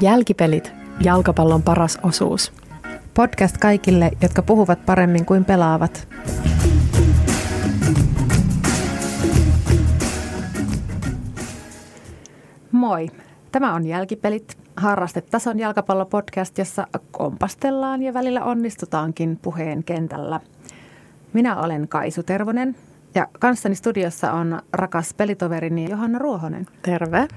Jälkipelit, jalkapallon paras osuus. Podcast kaikille, jotka puhuvat paremmin kuin pelaavat. Moi, tämä on Jälkipelit, harrastetason jalkapallopodcast, jossa kompastellaan ja välillä onnistutaankin puheen kentällä. Minä olen Kaisu Tervonen ja kanssani studiossa on rakas pelitoverini Johanna Ruohonen. Terve.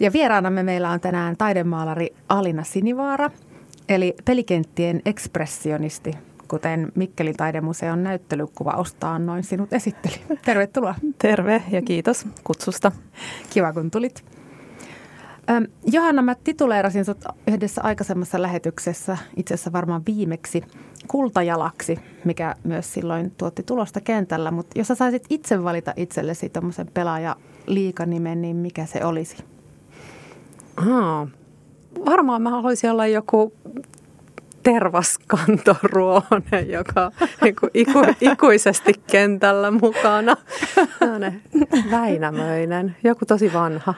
Ja vieraanamme meillä on tänään taidemaalari Alina Sinivaara, eli pelikenttien ekspressionisti, kuten Mikkelin taidemuseon näyttelykuva ostaa noin sinut esitteli. Tervetuloa. Terve ja kiitos kutsusta. Kiva kun tulit. Johanna, mä tituleerasin sut yhdessä aikaisemmassa lähetyksessä, itse asiassa varmaan viimeksi, kultajalaksi, mikä myös silloin tuotti tulosta kentällä. Mutta jos sä saisit itse valita itsellesi tuommoisen pelaaja-liikanimen, niin mikä se olisi? Haa. Varmaan mä haluaisin olla joku tervaskantoruohonen, joka niin kuin iku, ikuisesti kentällä mukana. Väinämöinen, joku tosi vanha.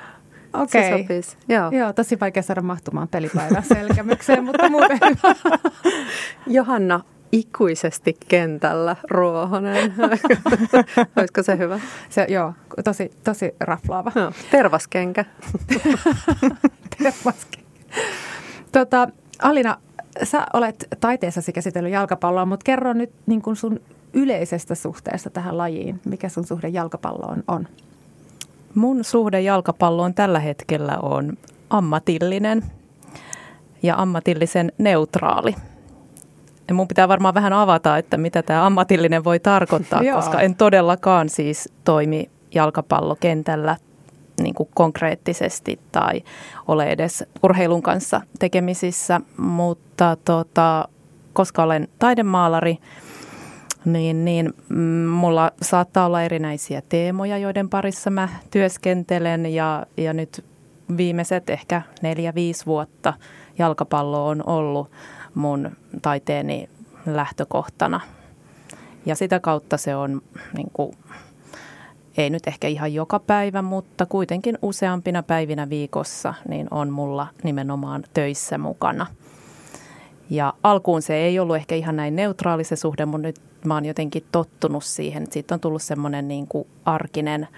Okei. Se sopisi. Joo. Joo, tosi vaikea saada mahtumaan pelipäivän selkämykseen, mutta muuten. Johanna ikuisesti kentällä Ruohonen. Olisiko se hyvä? Se, joo, tosi, tosi raflaava. Joo, tervaskenkä. tervaskenkä. Tota, Alina, sä olet taiteessasi käsitellyt jalkapalloa, mutta kerro nyt niin kuin sun yleisestä suhteesta tähän lajiin. Mikä sun suhde jalkapalloon on? Mun suhde jalkapalloon tällä hetkellä on ammatillinen ja ammatillisen neutraali. Ja mun pitää varmaan vähän avata, että mitä tämä ammatillinen voi tarkoittaa, koska en todellakaan siis toimi jalkapallokentällä niin kuin konkreettisesti tai ole edes urheilun kanssa tekemisissä, mutta tota, koska olen taidemaalari, niin, niin mm, mulla saattaa olla erinäisiä teemoja, joiden parissa mä työskentelen. Ja, ja nyt viimeiset ehkä neljä-viisi vuotta jalkapallo on ollut mun taiteeni lähtökohtana. Ja sitä kautta se on, niin kuin, ei nyt ehkä ihan joka päivä, mutta kuitenkin useampina päivinä viikossa, niin on mulla nimenomaan töissä mukana. Ja alkuun se ei ollut ehkä ihan näin neutraali se suhde, mutta nyt mä oon jotenkin tottunut siihen. Siitä on tullut semmoinen niin kuin arkinen,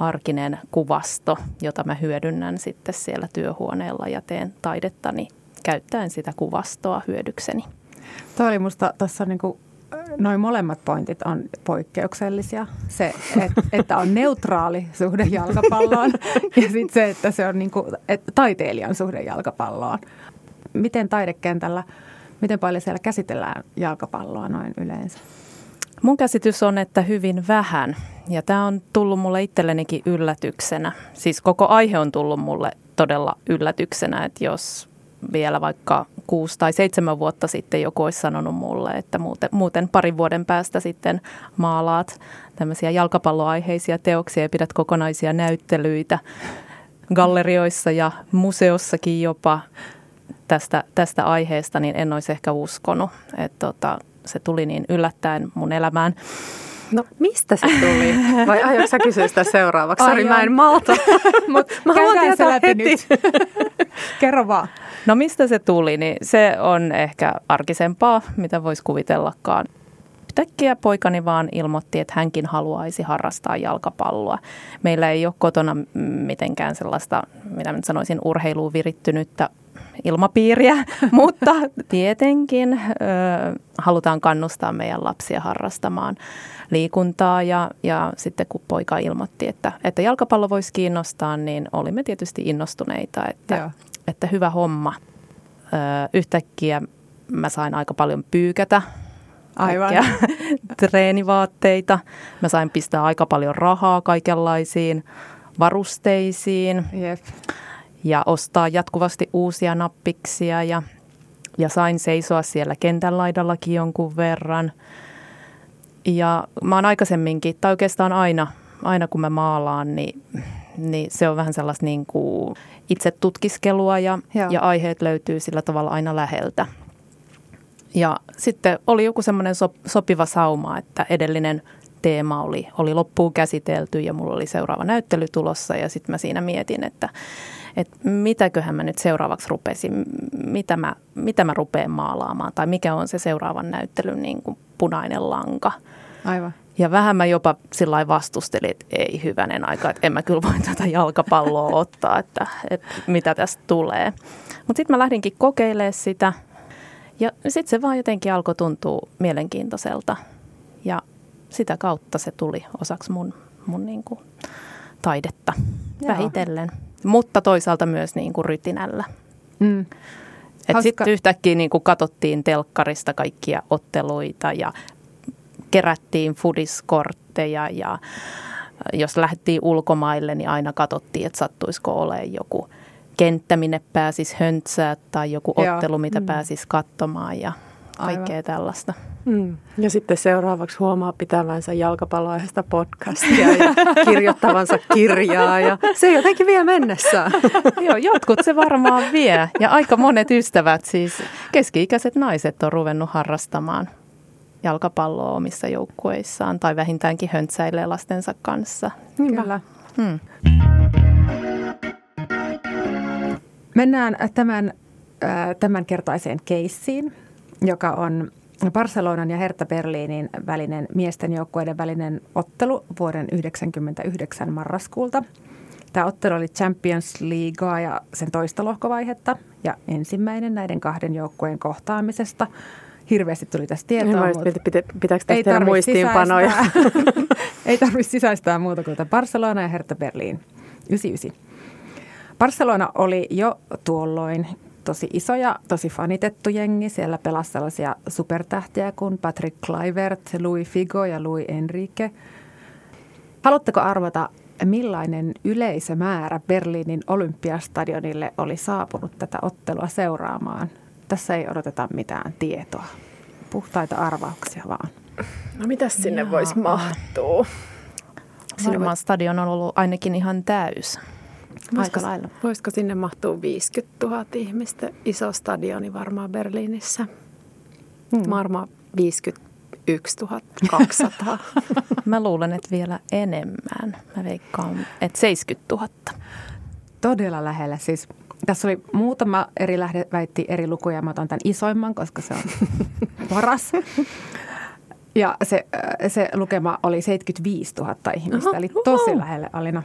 arkinen kuvasto, jota mä hyödynnän sitten siellä työhuoneella ja teen taidettani käyttäen sitä kuvastoa hyödykseni. Tuo oli musta tuossa niinku, noin molemmat pointit on poikkeuksellisia. Se, et, että on neutraali suhde jalkapalloon ja sitten se, että se on niinku, et, taiteilijan suhde jalkapalloon. Miten taidekentällä, miten paljon siellä käsitellään jalkapalloa noin yleensä? Mun käsitys on, että hyvin vähän. Ja tämä on tullut mulle itsellenikin yllätyksenä. Siis koko aihe on tullut mulle todella yllätyksenä, että jos vielä vaikka kuusi tai seitsemän vuotta sitten joku olisi sanonut mulle, että muuten, muuten parin vuoden päästä sitten maalaat tämmöisiä jalkapalloaiheisia teoksia ja pidät kokonaisia näyttelyitä gallerioissa ja museossakin jopa tästä, tästä aiheesta, niin en olisi ehkä uskonut, että tota, se tuli niin yllättäen mun elämään. No mistä se tuli? Vai aiotko sä kysyä sitä seuraavaksi? Sori, mä en malta. Mutta mä haluan läpi heti. nyt. Kerro vaan. No mistä se tuli, niin se on ehkä arkisempaa, mitä voisi kuvitellakaan. Yhtäkkiä poikani vaan ilmoitti, että hänkin haluaisi harrastaa jalkapalloa. Meillä ei ole kotona mitenkään sellaista, mitä nyt sanoisin, urheiluun virittynyttä ilmapiiriä, mutta tietenkin ö, halutaan kannustaa meidän lapsia harrastamaan liikuntaa ja, ja sitten kun poika ilmoitti, että, että jalkapallo voisi kiinnostaa, niin olimme tietysti innostuneita, että, että hyvä homma. Ö, yhtäkkiä mä sain aika paljon pyykätä Aivan. treenivaatteita. Mä sain pistää aika paljon rahaa kaikenlaisiin varusteisiin Jep. Ja ostaa jatkuvasti uusia nappiksia ja, ja sain seisoa siellä kentän laidallakin jonkun verran. Ja mä oon aikaisemminkin, tai oikeastaan aina, aina kun mä maalaan, niin, niin se on vähän sellaista niin kuin itse tutkiskelua ja, ja aiheet löytyy sillä tavalla aina läheltä. Ja sitten oli joku semmoinen sop, sopiva sauma, että edellinen teema oli, oli loppuun käsitelty ja mulla oli seuraava näyttely tulossa ja sitten mä siinä mietin, että, että mitäköhän mä nyt seuraavaksi rupesin, mitä mä, mitä mä rupean maalaamaan tai mikä on se seuraavan näyttelyn niin kuin punainen lanka. Aivan. Ja vähän mä jopa sillä vastustelin, että ei hyvänen aika, että en mä kyllä voi tätä jalkapalloa ottaa, että, että mitä tästä tulee. Mutta sitten mä lähdinkin kokeilemaan sitä ja sitten se vaan jotenkin alkoi tuntua mielenkiintoiselta. Ja sitä kautta se tuli osaksi mun, mun niin kuin taidetta Joo. vähitellen. Mutta toisaalta myös niin kuin rytinällä. Mm. Sitten yhtäkkiä niin kuin katsottiin telkkarista kaikkia otteluita ja kerättiin fudiskortteja ja jos lähdettiin ulkomaille, niin aina katsottiin, että sattuisiko olemaan joku kenttä, minne pääsisi höntsää tai joku ottelu, mitä mm. pääsisi katsomaan ja kaikkea Aivan. tällaista. Mm. Ja sitten seuraavaksi huomaa pitävänsä jalkapalloaiheesta podcastia ja kirjoittavansa kirjaa ja se jotenkin vie mennessään. Joo, jotkut se varmaan vie ja aika monet ystävät, siis keski-ikäiset naiset on ruvennut harrastamaan jalkapalloa omissa joukkueissaan tai vähintäänkin höntsäilee lastensa kanssa. Kyllä. Hmm. Mennään tämän, äh, tämänkertaiseen keissiin, joka on Barcelonan ja Hertha Berliinin välinen miesten joukkueiden välinen ottelu vuoden 1999 marraskuulta. Tämä ottelu oli Champions Leaguea ja sen toista lohkovaihetta ja ensimmäinen näiden kahden joukkueen kohtaamisesta. Hirveästi tuli tästä tietoa. Mutta pitä, pitääkö tästä tehdä muistiinpanoja? ei tarvitse sisäistää muuta kuin Barcelona ja Hertha Berliin 99. Barcelona oli jo tuolloin tosi iso ja tosi fanitettu jengi. Siellä pelasi sellaisia supertähtiä kuin Patrick Kluivert, Louis Figo ja Louis Enrique. Haluatteko arvata, millainen yleisömäärä Berliinin olympiastadionille oli saapunut tätä ottelua seuraamaan? Tässä ei odoteta mitään tietoa. Puhtaita arvauksia vaan. No mitäs sinne voisi mahtua? Varmaan stadion on ollut ainakin ihan täys. Voisiko, Aika lailla. Voisiko sinne mahtua 50 000 ihmistä? Iso stadioni varmaan Berliinissä. Hmm. Varmaan 51 200. Mä luulen, että vielä enemmän. Mä veikkaan, että 70 000. Todella lähellä. Siis tässä oli muutama eri lähde väitti eri lukuja. Mä otan tämän isoimman, koska se on paras. Ja se, se lukema oli 75 000 ihmistä, Aha, eli tosi lähelle Alina.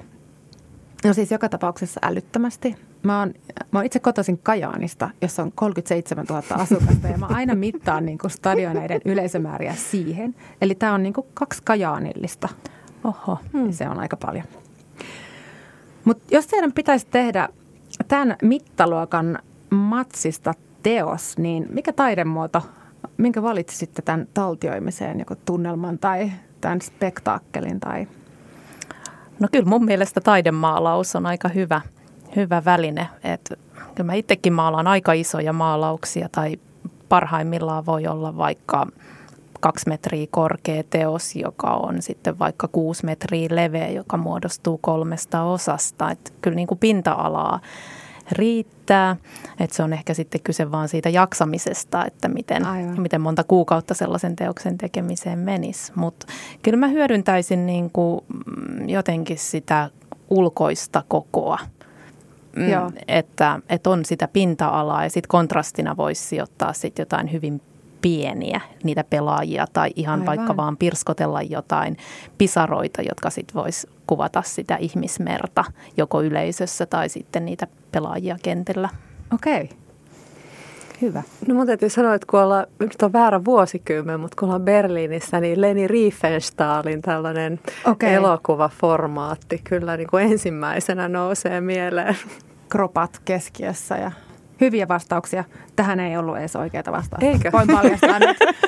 No siis joka tapauksessa älyttömästi. Mä oon, mä oon itse kotoisin Kajaanista, jossa on 37 000 asukasta ja mä aina mittaan niin kuin stadioneiden yleisömääriä siihen. Eli tämä on niin kuin kaksi Kajaanillista. Oho. Hmm. Se on aika paljon. Mutta jos teidän pitäisi tehdä tämän mittaluokan matsista teos, niin mikä taidemuoto, minkä valitsisitte tämän taltioimiseen, joko tunnelman tai tämän spektaakkelin tai No kyllä mun mielestä taidemaalaus on aika hyvä, hyvä väline. Et kyllä mä itsekin maalaan aika isoja maalauksia tai parhaimmillaan voi olla vaikka kaksi metriä korkea teos, joka on sitten vaikka kuusi metriä leveä, joka muodostuu kolmesta osasta. Et kyllä niin kuin pinta-alaa riittää. Että se on ehkä sitten kyse vaan siitä jaksamisesta, että miten, miten monta kuukautta sellaisen teoksen tekemiseen menisi. Mutta kyllä mä hyödyntäisin niin kuin mm, jotenkin sitä ulkoista kokoa. Mm, Joo. Että, että on sitä pinta-alaa ja sitten kontrastina voisi sijoittaa sitten jotain hyvin pieniä niitä pelaajia tai ihan Aivan. vaikka vaan pirskotella jotain pisaroita, jotka sitten vois kuvata sitä ihmismerta joko yleisössä tai sitten niitä pelaajia kentillä. Okei. Okay. Hyvä. No mun täytyy sanoa, että kun ollaan, nyt on väärä vuosikymmen, mutta kun ollaan Berliinissä, niin Leni Riefenstahlin tällainen okay. elokuvaformaatti kyllä niin kuin ensimmäisenä nousee mieleen. Kropat keskiössä ja hyviä vastauksia. Tähän ei ollut edes oikeita vastauksia. Eikö? Voin paljastaa nyt.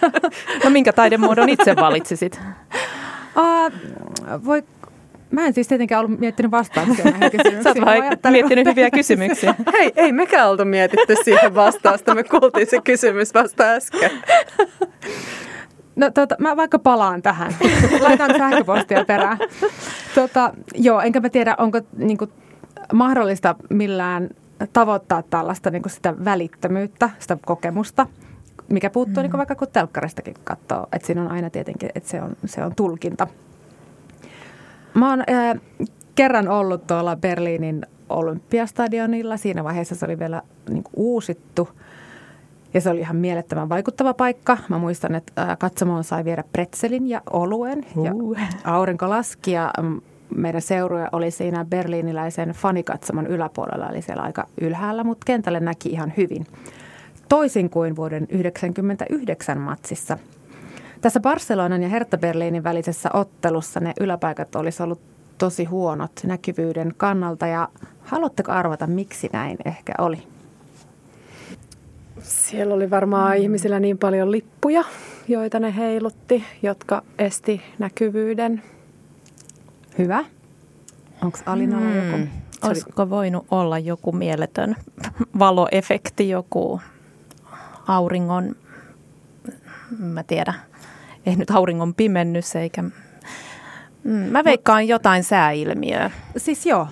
no minkä taidemuodon itse valitsisit? Uh, voi, mä en siis tietenkään ollut miettinyt vastauksia näihin kysymyksiin. Sä oot vaan miettinyt hyviä kysymyksiä. Hei, ei mekään oltu mietitty siihen vastausta. Me kuultiin se kysymys vasta äsken. No tota, mä vaikka palaan tähän. Laitan sähköpostia perään. Tota, joo, enkä mä tiedä, onko niinku, mahdollista millään tavoittaa tällaista niinku sitä välittömyyttä, sitä kokemusta, mikä puuttuu mm. niinku vaikka kun telkkaristakin katsoo. Että siinä on aina tietenkin, että se on, se on tulkinta. Mä oon äh, kerran ollut tuolla Berliinin Olympiastadionilla. Siinä vaiheessa se oli vielä niinku, uusittu – ja se oli ihan mielettömän vaikuttava paikka. Mä muistan, että katsomoon sai viedä pretzelin ja oluen. Uh. Ja aurinko laski ja mm, meidän seuruja oli siinä berliiniläisen fanikatsomon yläpuolella, eli siellä aika ylhäällä, mutta kentälle näki ihan hyvin. Toisin kuin vuoden 1999 matsissa. Tässä Barcelonan ja Hertha Berliinin välisessä ottelussa ne yläpaikat olisi ollut tosi huonot näkyvyyden kannalta ja haluatteko arvata, miksi näin ehkä oli? Siellä oli varmaan mm. ihmisillä niin paljon lippuja, joita ne heilutti, jotka esti näkyvyyden. Hyvä. Onko Alinalla mm. joku? Olisiko voinut olla joku mieletön valoefekti, joku auringon, mä tiedä, ei nyt auringon pimennys eikä... Mm, mä veikkaan jotain sääilmiöä. Siis joo,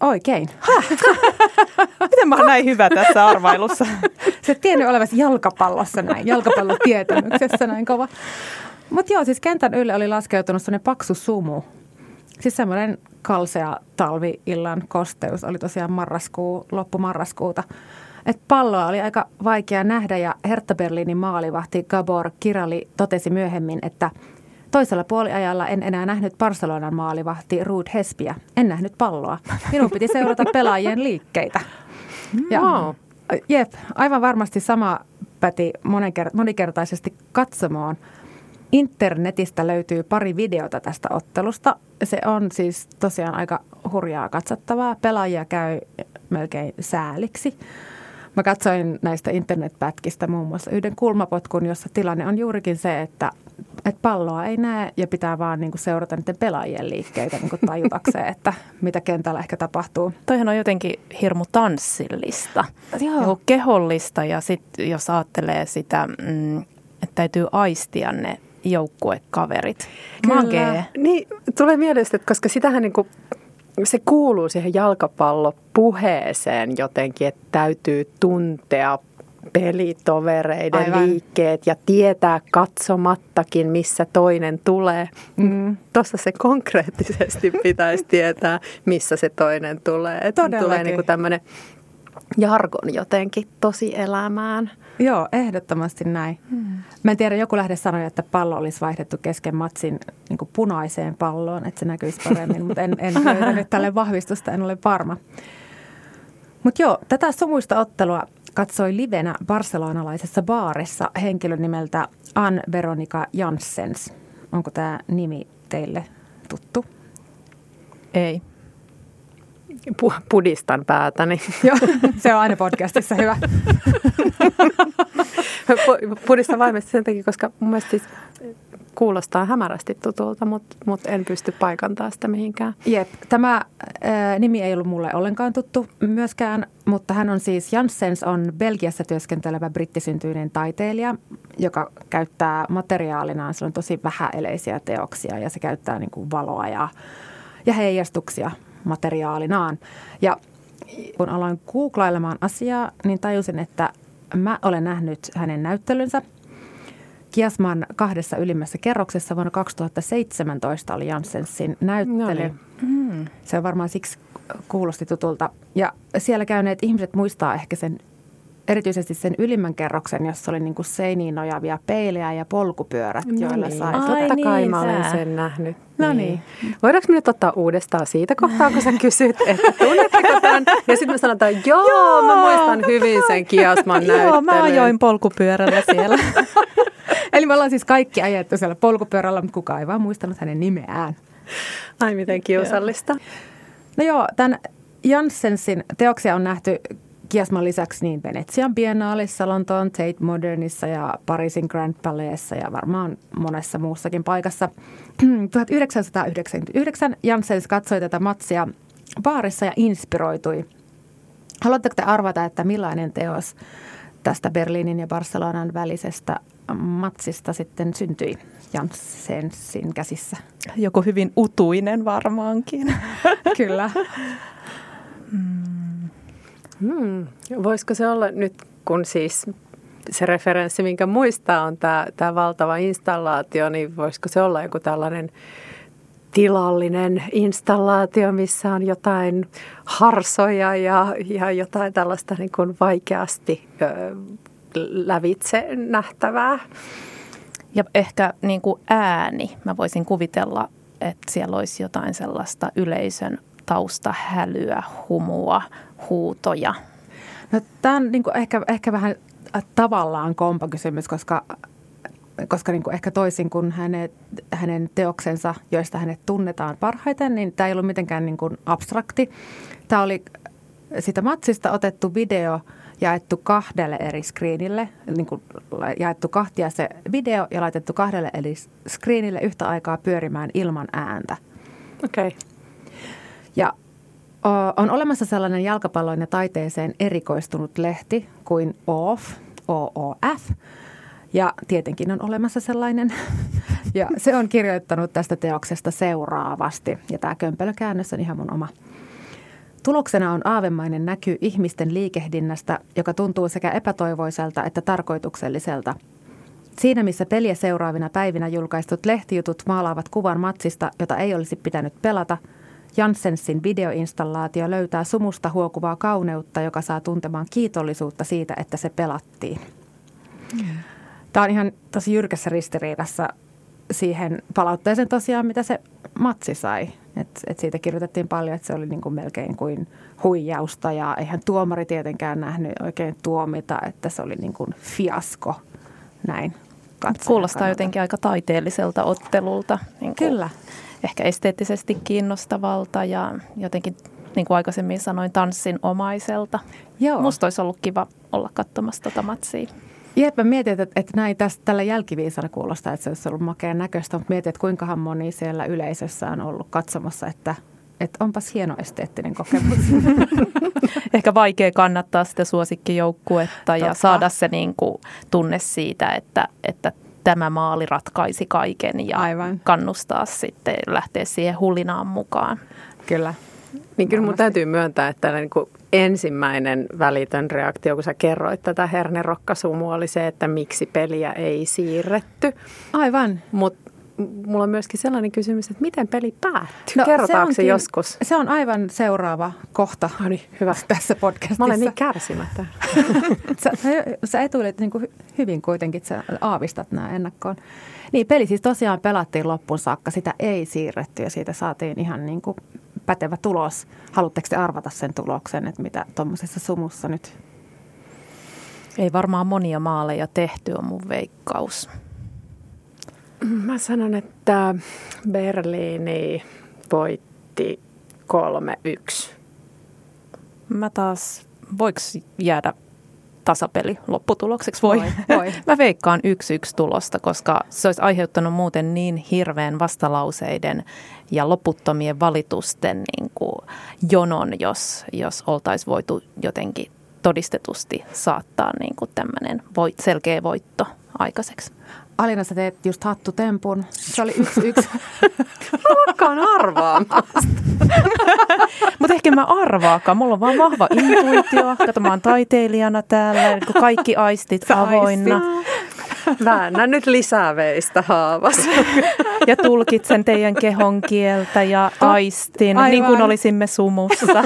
Oikein. Miten mä oon näin hyvä tässä arvailussa? Se tiennyt olevasi jalkapallossa näin, jalkapallotietämyksessä näin kova. Mutta joo, siis kentän ylle oli laskeutunut sellainen paksu sumu. Siis semmoinen kalsea talvi-illan kosteus oli tosiaan marraskuu, loppumarraskuuta. Et palloa oli aika vaikea nähdä ja Hertha Berliinin maalivahti Gabor Kirali totesi myöhemmin, että – Toisella puoliajalla en enää nähnyt Barcelonan maalivahti Ruud Hespiä. En nähnyt palloa. Minun piti seurata pelaajien liikkeitä. Ja. Jep, aivan varmasti sama päti monikertaisesti katsomoon. Internetistä löytyy pari videota tästä ottelusta. Se on siis tosiaan aika hurjaa katsottavaa. Pelaajia käy melkein sääliksi. Mä katsoin näistä internetpätkistä muun muassa yhden kulmapotkun, jossa tilanne on juurikin se, että, että palloa ei näe ja pitää vaan niin kuin seurata niiden pelaajien liikkeitä niin kuin tajutakseen, että mitä kentällä ehkä tapahtuu. Toihan on jotenkin hirmu tanssillista, Joo. kehollista ja sitten jos ajattelee sitä, mm, että täytyy aistia ne joukkuekaverit. Kyllä. Niin, tulee mieleen, että koska sitähän niin kuin se kuuluu siihen jalkapallopuheeseen jotenkin, että täytyy tuntea pelitovereiden Aivan. liikkeet ja tietää katsomattakin, missä toinen tulee. Mm. Tuossa se konkreettisesti pitäisi tietää, missä se toinen tulee. Että tulee niin kuin tämmöinen jargon jotenkin tosi elämään. Joo, ehdottomasti näin. Hmm. Mä en tiedä, joku lähde sanoi, että pallo olisi vaihdettu kesken matsin niin punaiseen palloon, että se näkyisi paremmin, mutta en, en löytänyt tälle vahvistusta, en ole varma. Mutta joo, tätä sumuista ottelua katsoi livenä barcelonalaisessa baarissa henkilön nimeltä Ann Veronika Janssens. Onko tämä nimi teille tuttu? Ei. Pudistan päätäni. Joo, se on aina podcastissa hyvä. Pudistan vaimesti sen takia, koska mun mielestä siis kuulostaa hämärästi tutulta, mutta mut en pysty paikantaa sitä mihinkään. Jep, tämä ää, nimi ei ollut mulle ollenkaan tuttu myöskään, mutta hän on siis, Janssens on Belgiassa työskentelevä brittisyntyinen taiteilija, joka käyttää materiaalinaan, se on tosi vähäeleisiä teoksia ja se käyttää niin kuin valoa ja, ja heijastuksia materiaalinaan. Ja kun aloin googlailemaan asiaa, niin tajusin, että mä olen nähnyt hänen näyttelynsä. Kiasman kahdessa ylimmässä kerroksessa vuonna 2017 oli Janssensin näyttely. No niin. mm. Se on varmaan siksi kuulosti tutulta. Ja siellä käyneet ihmiset muistaa ehkä sen erityisesti sen ylimmän kerroksen, jossa oli niin kuin seiniin nojavia peilejä ja polkupyörät, no joilla niin. sai. Ai Totta niin, kai mä olen sen nähnyt. No niin. niin. Voidaanko me nyt ottaa uudestaan siitä kohtaa, kun sä kysyt, että tunnetteko tämän? Ja sitten me sanotaan, joo, joo, mä muistan hyvin sen kiasman näyttelyn. Joo, mä ajoin polkupyörällä siellä. Eli me ollaan siis kaikki ajettu siellä polkupyörällä, mutta kukaan ei vaan muistanut hänen nimeään. Ai miten kiusallista. No joo, tämän Janssensin teoksia on nähty Kiasman lisäksi niin Venetsian biennaalissa, Lontoon Tate Modernissa ja Pariisin Grand Palaceissa ja varmaan monessa muussakin paikassa. 1999 Janssens katsoi tätä matsia baarissa ja inspiroitui. Haluatteko te arvata, että millainen teos tästä Berliinin ja Barcelonan välisestä matsista sitten syntyi Janssensin käsissä? Joku hyvin utuinen varmaankin. Kyllä. Hmm. Hmm. Voisiko se olla nyt, kun siis se referenssi, minkä muistaa, on tämä, tämä valtava installaatio, niin voisiko se olla joku tällainen tilallinen installaatio, missä on jotain harsoja ja, ja jotain tällaista niin kuin vaikeasti ö, lävitse nähtävää. Ja ehkä niin kuin ääni. Mä voisin kuvitella, että siellä olisi jotain sellaista yleisön taustahälyä, humua, huutoja. No, tämä on niin kuin ehkä, ehkä vähän tavallaan kompakysymys, koska koska niin kuin ehkä toisin kuin hänet, hänen teoksensa, joista hänet tunnetaan parhaiten, niin tämä ei ollut mitenkään niin kuin abstrakti. Tämä oli sitä matsista otettu video jaettu kahdelle eri screenille, niin kuin jaettu kahtia se video ja laitettu kahdelle eri screenille yhtä aikaa pyörimään ilman ääntä. Okei. Okay. Ja on olemassa sellainen jalkapalloin ja taiteeseen erikoistunut lehti kuin OOF, OOF, ja tietenkin on olemassa sellainen. Ja se on kirjoittanut tästä teoksesta seuraavasti. Ja tämä kömpelökäännös on ihan mun oma. Tuloksena on aavemainen näky ihmisten liikehdinnästä, joka tuntuu sekä epätoivoiselta että tarkoitukselliselta. Siinä missä peliä seuraavina päivinä julkaistut lehtijutut maalaavat kuvan matsista, jota ei olisi pitänyt pelata, Janssensin videoinstallaatio löytää sumusta huokuvaa kauneutta, joka saa tuntemaan kiitollisuutta siitä, että se pelattiin. Tämä on ihan tosi jyrkässä ristiriidassa siihen palautteeseen tosiaan, mitä se matsi sai. Et, et siitä kirjoitettiin paljon, että se oli niin kuin melkein kuin huijausta ja eihän tuomari tietenkään nähnyt oikein tuomita, että se oli niin kuin fiasko näin. Kuulostaa kannalta. jotenkin aika taiteelliselta ottelulta. Niin Kyllä. Ehkä esteettisesti kiinnostavalta ja jotenkin, niin kuin aikaisemmin sanoin, tanssin omaiselta. Joo. Musta olisi ollut kiva olla katsomassa tota matsia. Jep, mä mietin, että, että näin tästä, tällä jälkiviisana kuulostaa, että se olisi ollut makea näköistä, mutta mietin, että kuinkahan moni siellä yleisössä on ollut katsomassa, että, että onpas hieno esteettinen kokemus. Ehkä vaikea kannattaa sitä suosikkijoukkuetta Totta. ja saada se niin kuin tunne siitä, että, että tämä maali ratkaisi kaiken ja Aivan. kannustaa sitten lähteä siihen hulinaan mukaan. Kyllä. Niin kyllä mun täytyy myöntää, että niin kuin ensimmäinen välitön reaktio, kun sä kerroit tätä hernerokkasumua, oli se, että miksi peliä ei siirretty. Aivan. Mutta mulla on myöskin sellainen kysymys, että miten peli päättyy? No, Kerrotaanko se, se joskus? Se on aivan seuraava kohta no niin, hyvä. tässä podcastissa. Mä olen niin kärsimättä. sä, sä etuilet niin kuin hyvin kuitenkin, että sä aavistat nämä ennakkoon. Niin, peli siis tosiaan pelattiin loppuun saakka. Sitä ei siirretty ja siitä saatiin ihan niin kuin pätevä tulos. Haluatteko te arvata sen tuloksen, että mitä tuommoisessa sumussa nyt? Ei varmaan monia maaleja tehty, on mun veikkaus. Mä sanon, että Berliini voitti 3-1. Mä taas, voiko jäädä tasapeli lopputulokseksi? Voi. voi, voi. Mä veikkaan yksi yksi tulosta, koska se olisi aiheuttanut muuten niin hirveän vastalauseiden ja loputtomien valitusten niin kuin jonon, jos, jos oltaisiin voitu jotenkin todistetusti saattaa niin kuin tämmöinen voit, selkeä voitto aikaiseksi. Alina, sä teet just hattutempun. Se oli yksi yksi. Lakkaan arvaamasta. Mutta ehkä mä arvaakaan. Mulla on vaan vahva intuitio. Kato, mä oon taiteilijana täällä, kaikki aistit Sä avoinna. Väännä nyt lisää veistä haavas. Ja tulkitsen teidän kehon kieltä ja aistin, Aivan. niin kuin olisimme sumussa.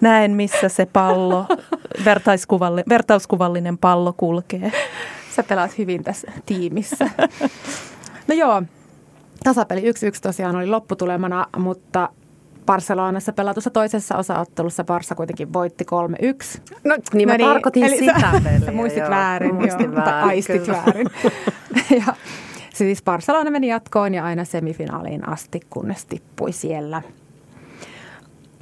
Näen, missä se pallo, vertauskuvallinen pallo kulkee. Sä pelaat hyvin tässä tiimissä. No joo, tasapeli 1-1 tosiaan oli lopputulemana, mutta Barcelonassa pelatussa toisessa osaottelussa Barsa kuitenkin voitti 3-1. No niin mä no niin, tarkoitin eli sitä sä, peliä. Sä muistit joo. väärin, muistin joo, väärin, tai aistit kyllä. väärin. ja siis Barcelona meni jatkoon ja aina semifinaaliin asti, kunnes tippui siellä.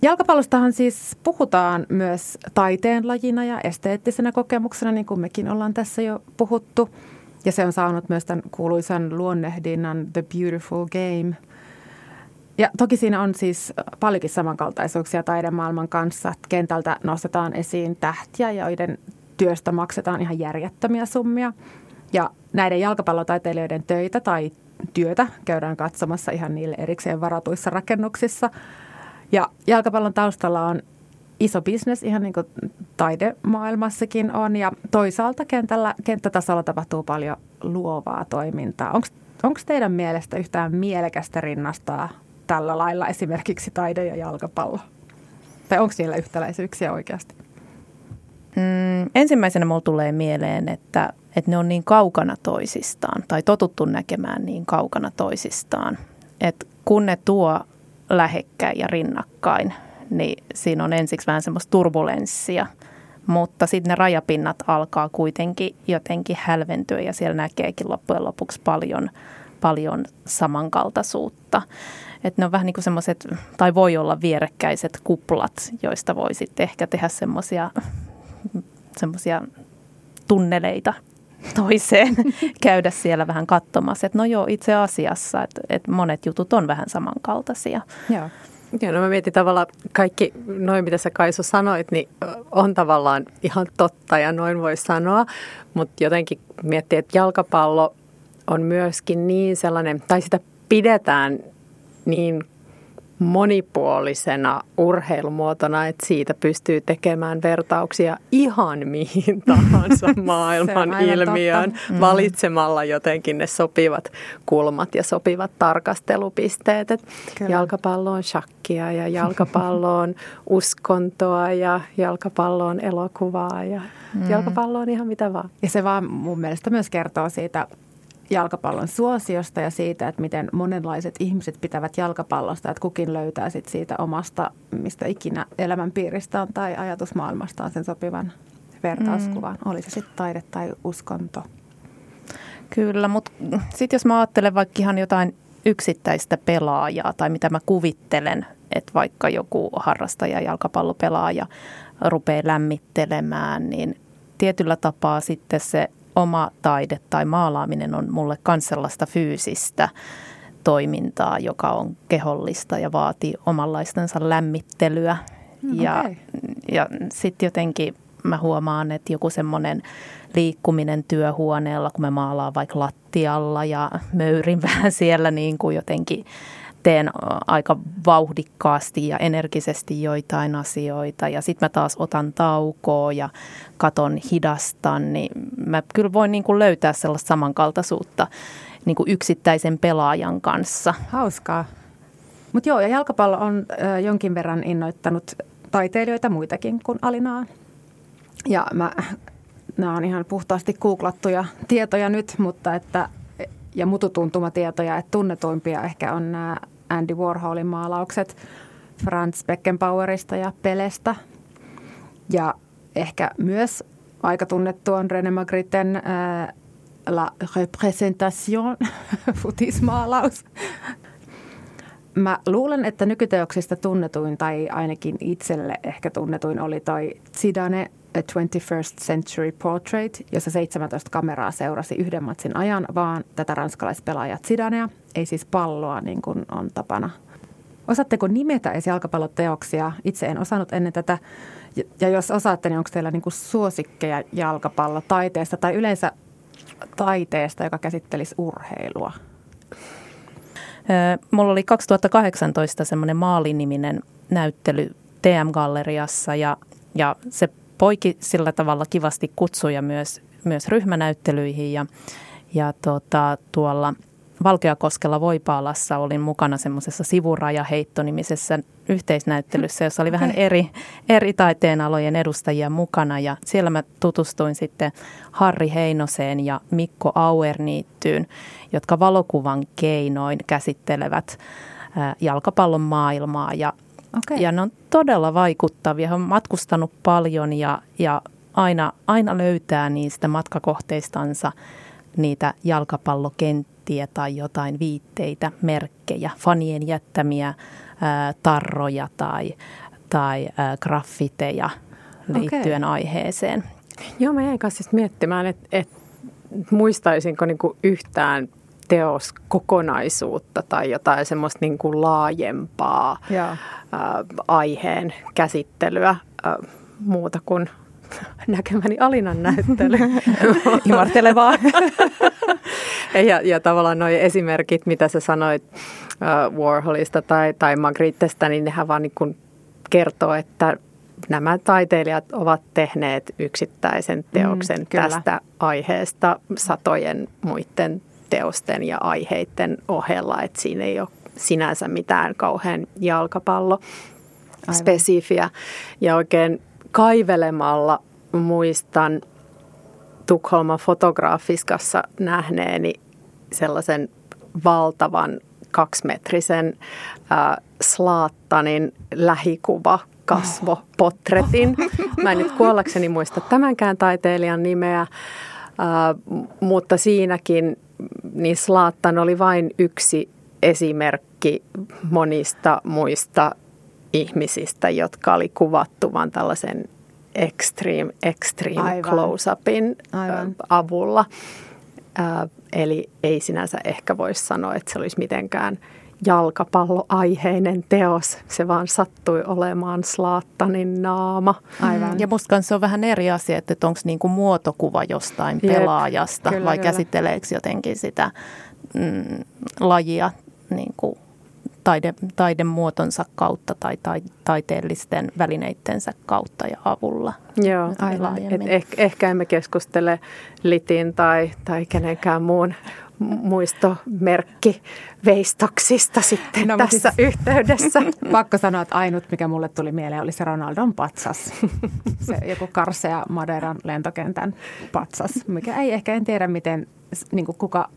Jalkapallostahan siis puhutaan myös taiteen lajina ja esteettisenä kokemuksena, niin kuin mekin ollaan tässä jo puhuttu. Ja se on saanut myös tämän kuuluisan luonnehdinnan The Beautiful Game. Ja toki siinä on siis paljonkin samankaltaisuuksia taidemaailman kanssa. Kentältä nostetaan esiin tähtiä, joiden työstä maksetaan ihan järjettömiä summia. Ja näiden jalkapallotaiteilijoiden töitä tai työtä käydään katsomassa ihan niille erikseen varatuissa rakennuksissa. Ja jalkapallon taustalla on iso bisnes, ihan niin kuin taidemaailmassakin on. Ja toisaalta kentällä, kenttätasolla tapahtuu paljon luovaa toimintaa. Onko teidän mielestä yhtään mielekästä rinnastaa tällä lailla esimerkiksi taide ja jalkapallo? Tai onko niillä yhtäläisyyksiä oikeasti? Mm, ensimmäisenä mulla tulee mieleen, että, että ne on niin kaukana toisistaan tai totuttu näkemään niin kaukana toisistaan. Että kun ne tuo lähekkäin ja rinnakkain, niin siinä on ensiksi vähän semmoista turbulenssia. Mutta sitten ne rajapinnat alkaa kuitenkin jotenkin hälventyä ja siellä näkeekin loppujen lopuksi paljon, paljon samankaltaisuutta. Että ne on vähän niin kuin semmoiset, tai voi olla vierekkäiset kuplat, joista voi sitten ehkä tehdä semmoisia semmoisia tunneleita toiseen, käydä siellä vähän katsomassa. Että no joo, itse asiassa, että, että monet jutut on vähän samankaltaisia. Joo. Joo, no mä mietin tavallaan kaikki noin, mitä sä Kaisu sanoit, niin on tavallaan ihan totta ja noin voi sanoa, mutta jotenkin miettii, että jalkapallo on myöskin niin sellainen, tai sitä pidetään niin monipuolisena urheilumuotona, että siitä pystyy tekemään vertauksia ihan mihin tahansa maailman ilmiöön mm. valitsemalla jotenkin ne sopivat kulmat ja sopivat tarkastelupisteet. Et jalkapallo on shakkia ja jalkapallo on uskontoa ja jalkapallo on elokuvaa ja mm. jalkapallo on ihan mitä vaan. Ja se vaan mun mielestä myös kertoo siitä jalkapallon suosiosta ja siitä, että miten monenlaiset ihmiset pitävät jalkapallosta, että kukin löytää sit siitä omasta, mistä ikinä elämänpiiristään tai ajatusmaailmastaan sen sopivan vertauskuvan. Mm. Oli se sitten taide tai uskonto. Kyllä, mutta sitten jos mä ajattelen vaikka ihan jotain yksittäistä pelaajaa tai mitä mä kuvittelen, että vaikka joku harrastaja, jalkapallopelaaja rupeaa lämmittelemään, niin tietyllä tapaa sitten se oma taide tai maalaaminen on mulle myös sellaista fyysistä toimintaa, joka on kehollista ja vaatii omanlaistensa lämmittelyä. Mm, ja okay. ja sitten jotenkin mä huomaan, että joku semmoinen liikkuminen työhuoneella, kun mä maalaan vaikka lattialla ja möyrin vähän siellä niin kuin jotenkin teen aika vauhdikkaasti ja energisesti joitain asioita ja sitten mä taas otan taukoa ja katon hidastan, niin mä kyllä voin niin kuin löytää sellaista samankaltaisuutta niin kuin yksittäisen pelaajan kanssa. Hauskaa. Mutta joo, ja jalkapallo on ö, jonkin verran innoittanut taiteilijoita muitakin kuin Alinaa. Ja mä, nämä on ihan puhtaasti googlattuja tietoja nyt, mutta että ja mututuntumatietoja, että tunnetuimpia ehkä on nämä Andy Warholin maalaukset Franz Beckenbauerista ja Pelestä. Ja ehkä myös aika tunnettu on René Magritten äh, La Representation, futismaalaus. Mä luulen, että nykyteoksista tunnetuin tai ainakin itselle ehkä tunnetuin oli toi Zidane A 21st Century Portrait, jossa 17 kameraa seurasi yhden matsin ajan, vaan tätä ranskalaispelaajaa Zidanea, ei siis palloa niin kuin on tapana. Osaatteko nimetä edes jalkapalloteoksia? Itse en osannut ennen tätä. Ja jos osaatte, niin onko teillä niin kuin suosikkeja jalkapallotaiteesta tai yleensä taiteesta, joka käsittelisi urheilua? Mulla oli 2018 semmoinen maaliniminen näyttely TM-galleriassa ja, ja se poiki sillä tavalla kivasti kutsuja myös, myös ryhmänäyttelyihin ja, ja tota, tuolla Valkeakoskella Voipaalassa olin mukana semmoisessa sivurajaheitto-nimisessä yhteisnäyttelyssä, jossa oli okay. vähän eri, eri taiteenalojen edustajia mukana. Ja siellä mä tutustuin sitten Harri Heinoseen ja Mikko Auerniittyyn, jotka valokuvan keinoin käsittelevät jalkapallon maailmaa. Ja Okay. Ja ne on todella vaikuttavia. He on matkustanut paljon ja, ja aina, aina löytää niistä matkakohteistansa niitä jalkapallokenttiä tai jotain viitteitä, merkkejä, fanien jättämiä ää, tarroja tai tai äh, graffiteja liittyen okay. aiheeseen. Joo, mä jäin kanssa siis miettimään, että, että muistaisinko niin kuin yhtään teoskokonaisuutta tai jotain semmoista niin kuin laajempaa ää, aiheen käsittelyä ää, muuta kuin näkemäni Alinan näyttely. Imartelevaa. ja, ja tavallaan nuo esimerkit, mitä sä sanoit uh, Warholista tai, tai Magrittestä, niin nehän vaan niin kertoo, että nämä taiteilijat ovat tehneet yksittäisen mm, teoksen mm, tästä aiheesta satojen muiden teosten ja aiheiden ohella, että siinä ei ole sinänsä mitään kauhean jalkapallo spesifiä. Ja oikein kaivelemalla muistan Tukholman fotografiskassa nähneeni sellaisen valtavan kaksimetrisen äh, Slaattanin lähikuva kasvopotretin. Mä en nyt kuollakseni muista tämänkään taiteilijan nimeä, äh, mutta siinäkin niin Slaattan oli vain yksi esimerkki monista muista ihmisistä, jotka oli kuvattu vain tällaisen extreme, extreme Aivan. close-upin Aivan. avulla. Eli ei sinänsä ehkä voisi sanoa, että se olisi mitenkään jalkapalloaiheinen teos. Se vaan sattui olemaan Slaattanin naama. Aivan. Ja musta se on vähän eri asia, että onko niinku muotokuva jostain Jep. pelaajasta kyllä, vai kyllä. käsitteleekö jotenkin sitä mm, lajia niin kuin taide, taidemuotonsa kautta tai, tai taiteellisten välineittensä kautta ja avulla. Joo, aivan. Et ehkä, ehkä emme keskustele litin tai, tai kenenkään muun muistomerkki veistoksista sitten no, tässä siis, yhteydessä. Pakko sanoa, että ainut mikä mulle tuli mieleen oli se Ronaldon patsas. Se joku Karsea Maderan lentokentän patsas, mikä ei ehkä en tiedä miten, niin kuka,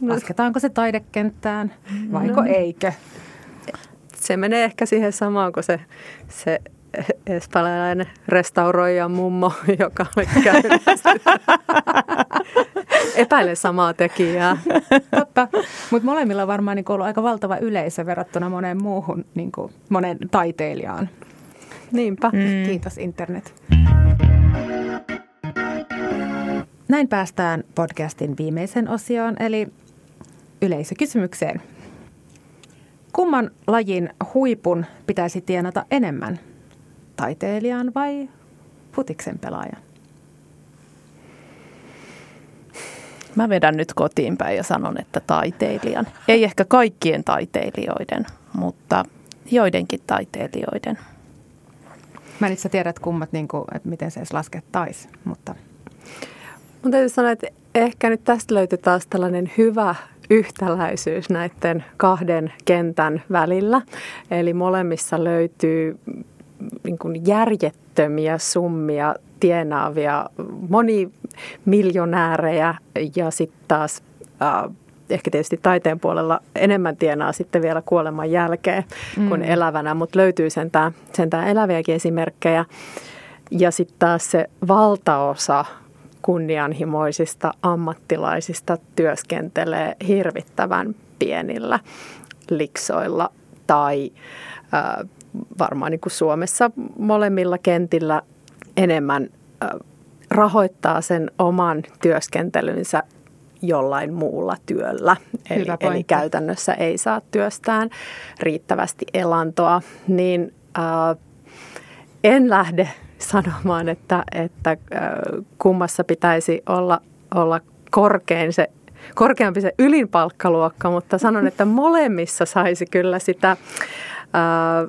no. lasketaanko se taidekenttään vaiko no. eikö se menee ehkä siihen samaan kuin se, se espanjalainen restauroija mummo, joka oli käynyt. Epäilen samaa tekijää. Totta, mutta molemmilla on varmaan niin ollut aika valtava yleisö verrattuna moneen muuhun, niin kuin, monen taiteilijaan. Niinpä. Mm. Kiitos internet. Näin päästään podcastin viimeisen osioon, eli yleisökysymykseen. Kumman lajin huipun pitäisi tienata enemmän? Taiteilijan vai futiksen pelaajan? Mä vedän nyt kotiin päin ja sanon, että taiteilijan. Ei ehkä kaikkien taiteilijoiden, mutta joidenkin taiteilijoiden. Mä en itse tiedä, että kummat, niin kuin, että miten se edes laskettaisi, mutta... Mun täytyy sanoa, että ehkä nyt tästä löytyy taas tällainen hyvä yhtäläisyys näiden kahden kentän välillä. Eli molemmissa löytyy niin kuin järjettömiä summia tienaavia monimiljonäärejä ja sitten taas äh, ehkä tietysti taiteen puolella enemmän tienaa sitten vielä kuoleman jälkeen mm. kuin elävänä, mutta löytyy sentään, sentään eläviäkin esimerkkejä. Ja sitten taas se valtaosa kunnianhimoisista ammattilaisista työskentelee hirvittävän pienillä liksoilla tai äh, varmaan niin kuin Suomessa molemmilla kentillä enemmän äh, rahoittaa sen oman työskentelynsä jollain muulla työllä. Eli, eli käytännössä ei saa työstään riittävästi elantoa. Niin äh, en lähde sanomaan, että, että kummassa pitäisi olla, olla korkein se, korkeampi se ylinpalkkaluokka, mutta sanon, että molemmissa saisi kyllä sitä ää,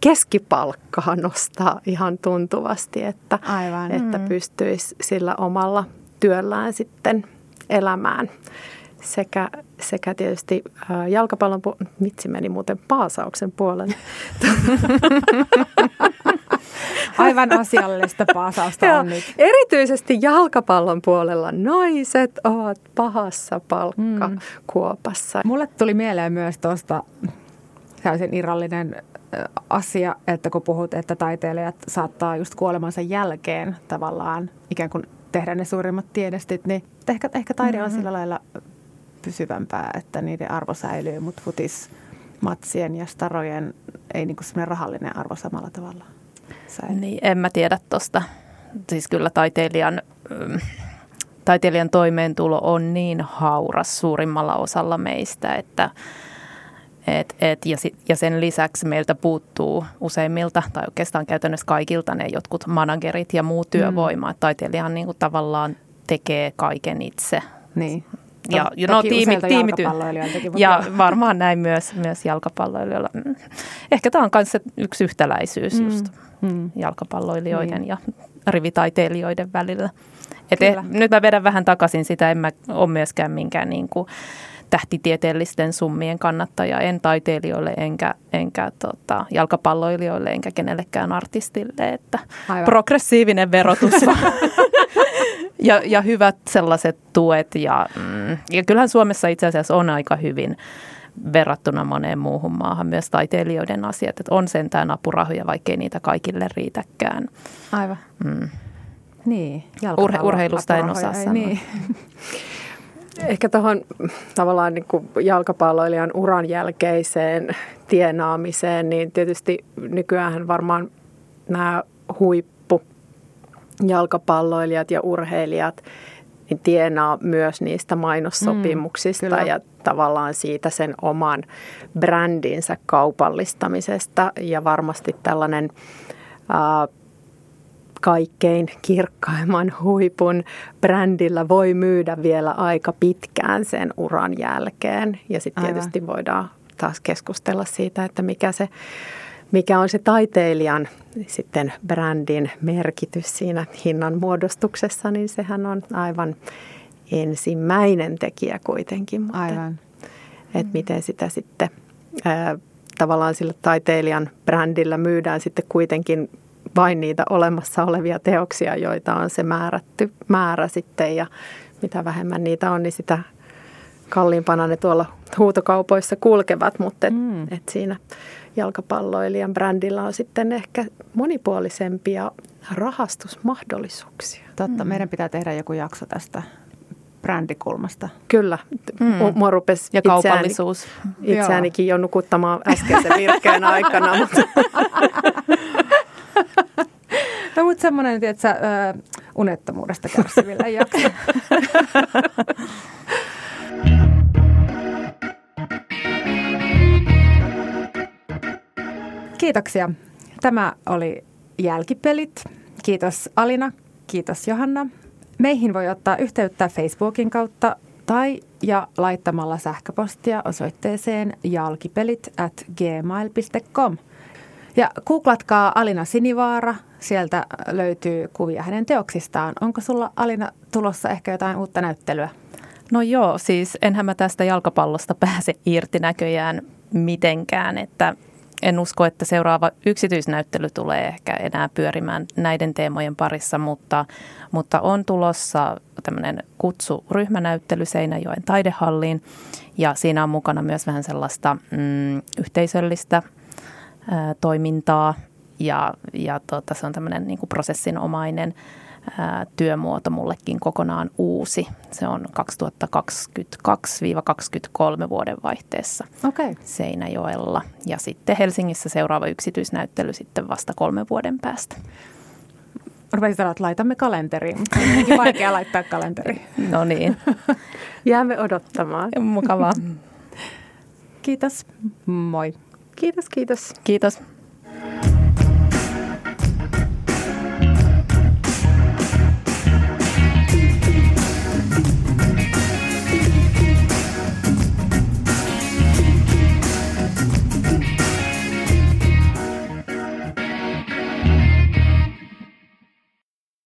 keskipalkkaa nostaa ihan tuntuvasti, että, Aivan. että mm. pystyisi sillä omalla työllään sitten elämään sekä, sekä tietysti äh, jalkapallon, pu- mitsi meni muuten paasauksen puolelle. Aivan asiallista paasausta on nyt. Erityisesti jalkapallon puolella naiset ovat pahassa palkkakuopassa. Mm. Mulle tuli mieleen myös tuosta täysin irrallinen asia, että kun puhut, että taiteilijat saattaa just kuolemansa jälkeen tavallaan ikään kuin tehdä ne suurimmat tiedestit, niin ehkä, ehkä taide on mm-hmm. sillä lailla pysyvämpää, että niiden arvo säilyy, mutta futis matsien ja starojen ei niin kuin rahallinen arvo samalla tavalla säily. Niin, en mä tiedä tuosta. Siis kyllä taiteilijan, mm, taiteilijan toimeentulo on niin hauras suurimmalla osalla meistä, että et, et, ja, sit, ja sen lisäksi meiltä puuttuu useimmilta, tai oikeastaan käytännössä kaikilta ne jotkut managerit ja muu työvoima. Mm. Taiteilijahan niin kuin tavallaan tekee kaiken itse. Niin. Ja, ja no, tiimi, tiimity- ja varmaan näin myös, myös jalkapalloilijoilla. Mm. Ehkä tämä on myös yksi yhtäläisyys mm. just mm. jalkapalloilijoiden niin. ja rivitaiteilijoiden välillä. Et eh, nyt mä vedän vähän takaisin sitä, en mä ole myöskään minkään niin kuin, tähtitieteellisten summien kannattaja, en taiteilijoille enkä, enkä tota, jalkapalloilijoille enkä kenellekään artistille, että Aivan. progressiivinen verotus ja, ja hyvät sellaiset tuet ja, mm, ja kyllähän Suomessa itse asiassa on aika hyvin verrattuna moneen muuhun maahan myös taiteilijoiden asiat, että on sentään apurahoja, vaikkei niitä kaikille riitäkään. Aivan. Mm. Niin, Urhe- urheilusta en osaa sanoa. Niin. Ehkä tuohon tavallaan niin kuin jalkapalloilijan uran jälkeiseen tienaamiseen, niin tietysti nykyään varmaan nämä huippu jalkapalloilijat ja urheilijat niin tienaa myös niistä mainossopimuksista mm, ja tavallaan siitä sen oman brändinsä kaupallistamisesta. Ja varmasti tällainen äh, kaikkein kirkkaimman huipun brändillä voi myydä vielä aika pitkään sen uran jälkeen. Ja sitten tietysti voidaan taas keskustella siitä, että mikä, se, mikä on se taiteilijan sitten brändin merkitys siinä hinnan muodostuksessa, niin sehän on aivan ensimmäinen tekijä kuitenkin. Mutta aivan. Että miten sitä sitten ää, tavallaan sillä taiteilijan brändillä myydään sitten kuitenkin vain niitä olemassa olevia teoksia, joita on se määrätty määrä sitten ja mitä vähemmän niitä on, niin sitä kalliimpana ne tuolla huutokaupoissa kulkevat, mutta et, mm. et siinä jalkapalloilijan brändillä on sitten ehkä monipuolisempia rahastusmahdollisuuksia. Totta, mm. meidän pitää tehdä joku jakso tästä brändikulmasta. Kyllä. Mm. Mua rupesi ja itseääni, kaupallisuus. itseäänikin jo nukuttamaan äskeisen virkkeen aikana. Mutta. no mutta semmoinen, että sä, unettomuudesta kärsivillä jakso. Kiitoksia. Tämä oli Jälkipelit. Kiitos Alina, kiitos Johanna. Meihin voi ottaa yhteyttä Facebookin kautta tai ja laittamalla sähköpostia osoitteeseen jalkipelit at gmail.com. Ja googlatkaa Alina Sinivaara, sieltä löytyy kuvia hänen teoksistaan. Onko sulla Alina tulossa ehkä jotain uutta näyttelyä? No joo, siis enhän mä tästä jalkapallosta pääse irti näköjään mitenkään, että en usko, että seuraava yksityisnäyttely tulee ehkä enää pyörimään näiden teemojen parissa, mutta, mutta on tulossa tämmöinen kutsu ryhmänäyttely Seinäjoen taidehalliin. Ja siinä on mukana myös vähän sellaista mm, yhteisöllistä ää, toimintaa. Ja, ja tota, se on tämmöinen niin prosessinomainen työmuoto mullekin kokonaan uusi. Se on 2022-2023 vuoden vaihteessa okay. Seinäjoella. Ja sitten Helsingissä seuraava yksityisnäyttely sitten vasta kolmen vuoden päästä. Rupesit että laitamme kalenteriin, mutta on vaikea laittaa kalenteri. No niin. Jäämme odottamaan. Mukavaa. Kiitos. Moi. Kiitos, kiitos. Kiitos.